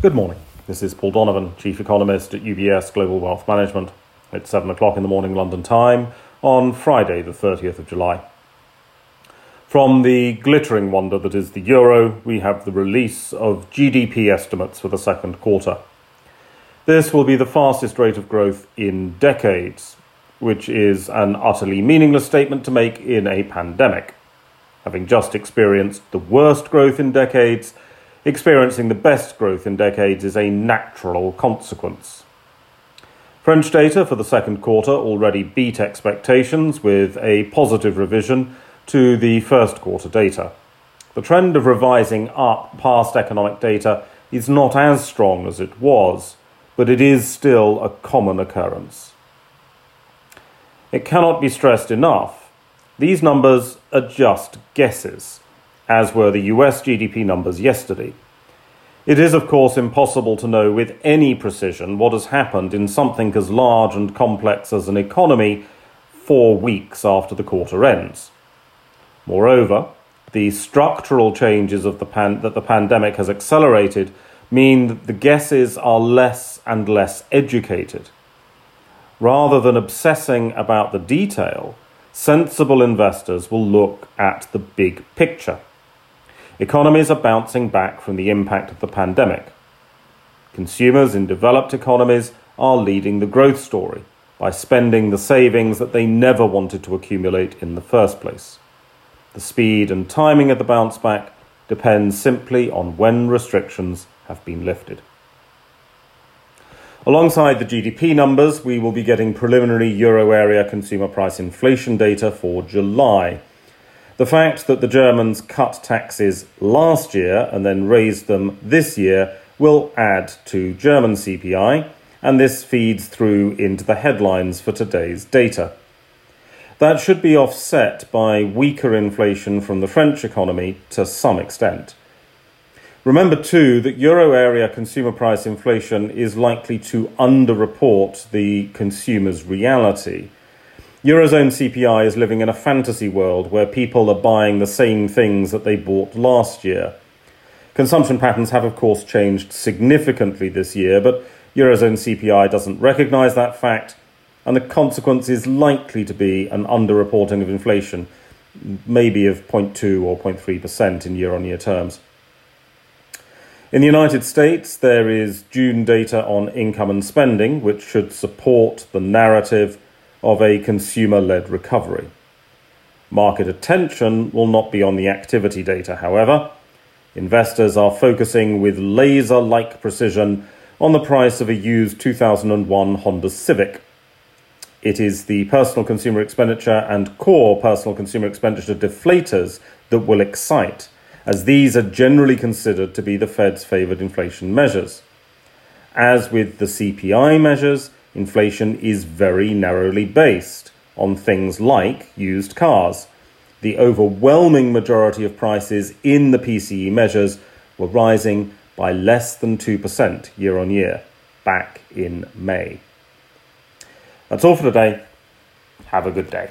Good morning. This is Paul Donovan, Chief Economist at UBS Global Wealth Management. It's 7 o'clock in the morning London time on Friday, the 30th of July. From the glittering wonder that is the euro, we have the release of GDP estimates for the second quarter. This will be the fastest rate of growth in decades, which is an utterly meaningless statement to make in a pandemic. Having just experienced the worst growth in decades, experiencing the best growth in decades is a natural consequence. French data for the second quarter already beat expectations with a positive revision to the first quarter data. The trend of revising up past economic data is not as strong as it was, but it is still a common occurrence. It cannot be stressed enough. These numbers are just guesses as were the US GDP numbers yesterday. It is, of course, impossible to know with any precision what has happened in something as large and complex as an economy four weeks after the quarter ends. Moreover, the structural changes the pan- that the pandemic has accelerated mean that the guesses are less and less educated. Rather than obsessing about the detail, sensible investors will look at the big picture. Economies are bouncing back from the impact of the pandemic. Consumers in developed economies are leading the growth story by spending the savings that they never wanted to accumulate in the first place. The speed and timing of the bounce back depends simply on when restrictions have been lifted. Alongside the GDP numbers, we will be getting preliminary euro area consumer price inflation data for July the fact that the Germans cut taxes last year and then raised them this year will add to German CPI, and this feeds through into the headlines for today's data. That should be offset by weaker inflation from the French economy to some extent. Remember, too, that euro area consumer price inflation is likely to underreport the consumer's reality. Eurozone CPI is living in a fantasy world where people are buying the same things that they bought last year. Consumption patterns have, of course, changed significantly this year, but Eurozone CPI doesn't recognise that fact, and the consequence is likely to be an underreporting of inflation, maybe of 0.2 or 0.3% in year on year terms. In the United States, there is June data on income and spending, which should support the narrative of a consumer led recovery. Market attention will not be on the activity data, however. Investors are focusing with laser like precision on the price of a used 2001 Honda Civic. It is the personal consumer expenditure and core personal consumer expenditure deflators that will excite, as these are generally considered to be the Fed's favoured inflation measures. As with the CPI measures, inflation is very narrowly based on things like used cars. The overwhelming majority of prices in the PCE measures were rising by less than 2% year on year back in May. That's all for today. Have a good day.